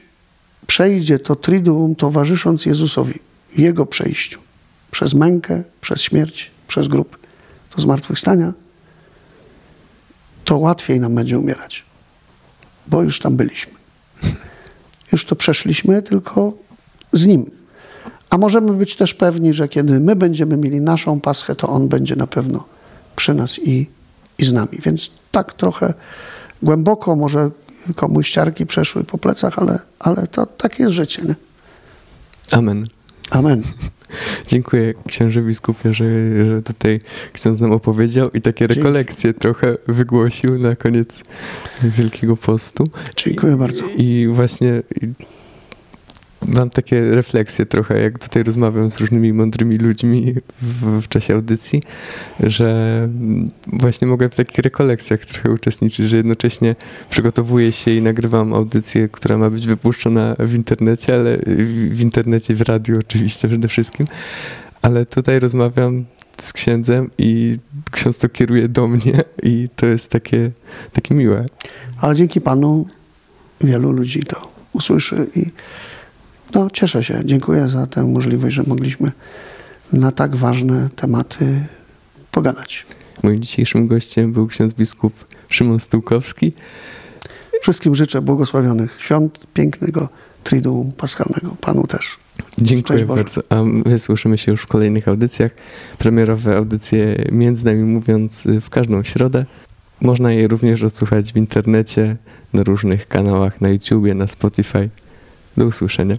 przejdzie to triduum towarzysząc Jezusowi w Jego przejściu przez mękę, przez śmierć, przez grób do zmartwychwstania, to łatwiej nam będzie umierać, bo już tam byliśmy. Już to przeszliśmy, tylko z Nim. A możemy być też pewni, że kiedy my będziemy mieli naszą paschę, to On będzie na pewno przy nas i, i z nami. Więc tak trochę głęboko może komuś ciarki przeszły po plecach, ale, ale to takie jest życie. Nie? Amen. Amen. Dziękuję księże biskupie, że, że tutaj ksiądz nam opowiedział i takie Dzięki. rekolekcje trochę wygłosił na koniec Wielkiego Postu. Dziękuję bardzo. I właśnie i mam takie refleksje trochę, jak tutaj rozmawiam z różnymi mądrymi ludźmi w, w czasie audycji, że właśnie mogę w takich rekolekcjach trochę uczestniczyć, że jednocześnie przygotowuję się i nagrywam audycję, która ma być wypuszczona w internecie, ale w, w internecie, w radiu oczywiście przede wszystkim, ale tutaj rozmawiam z księdzem i ksiądz to kieruje do mnie i to jest takie, takie miłe. Ale dzięki Panu wielu ludzi to usłyszy i no, cieszę się. Dziękuję za tę możliwość, że mogliśmy na tak ważne tematy pogadać. Moim dzisiejszym gościem był ksiądz biskup Szymon Stułkowski. Wszystkim życzę błogosławionych świąt, pięknego Triduum Paschalnego. Panu też. Dziękuję bardzo. A my słyszymy się już w kolejnych audycjach. Premierowe audycje, między nami mówiąc, w każdą środę. Można je również odsłuchać w internecie, na różnych kanałach, na YouTubie, na Spotify. Do usłyszenia.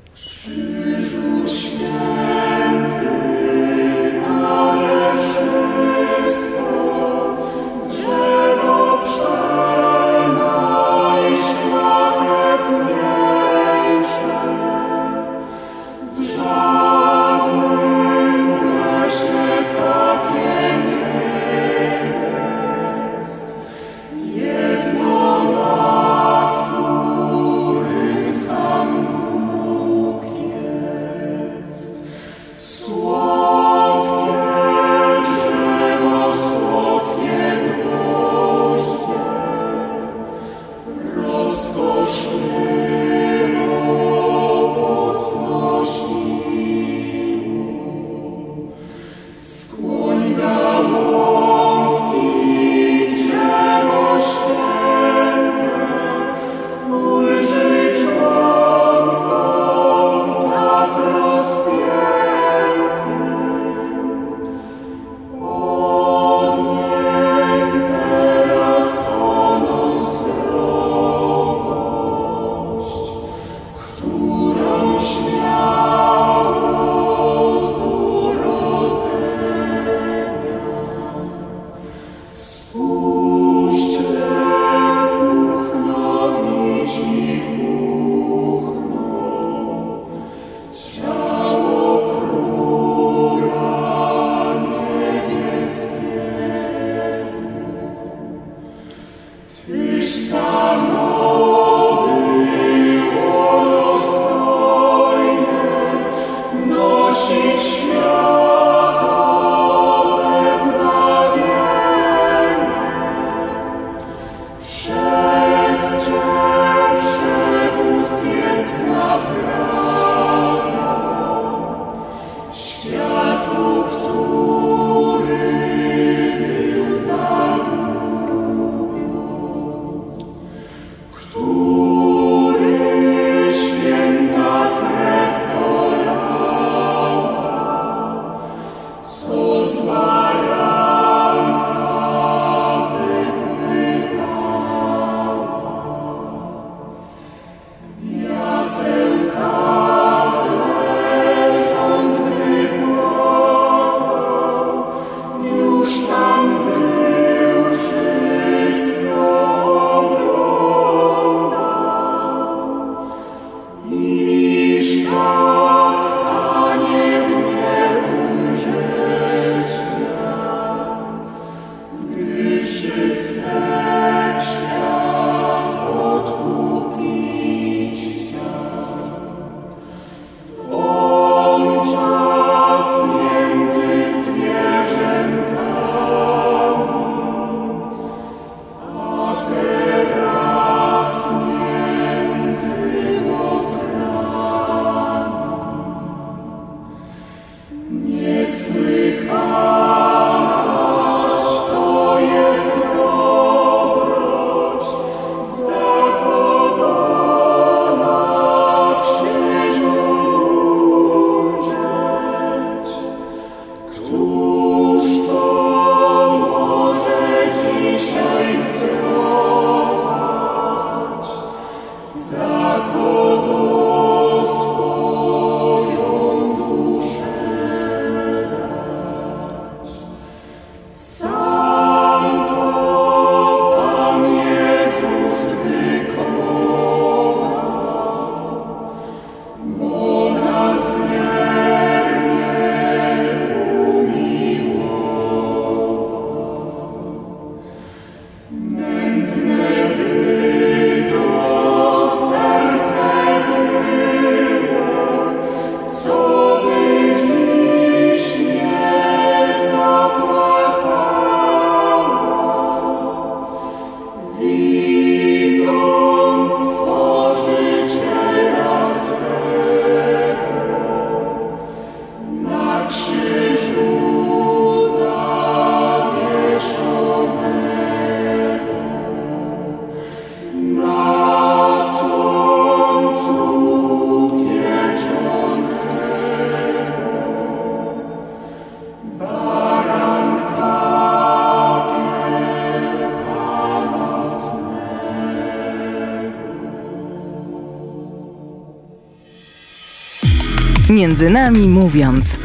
Między nami mówiąc.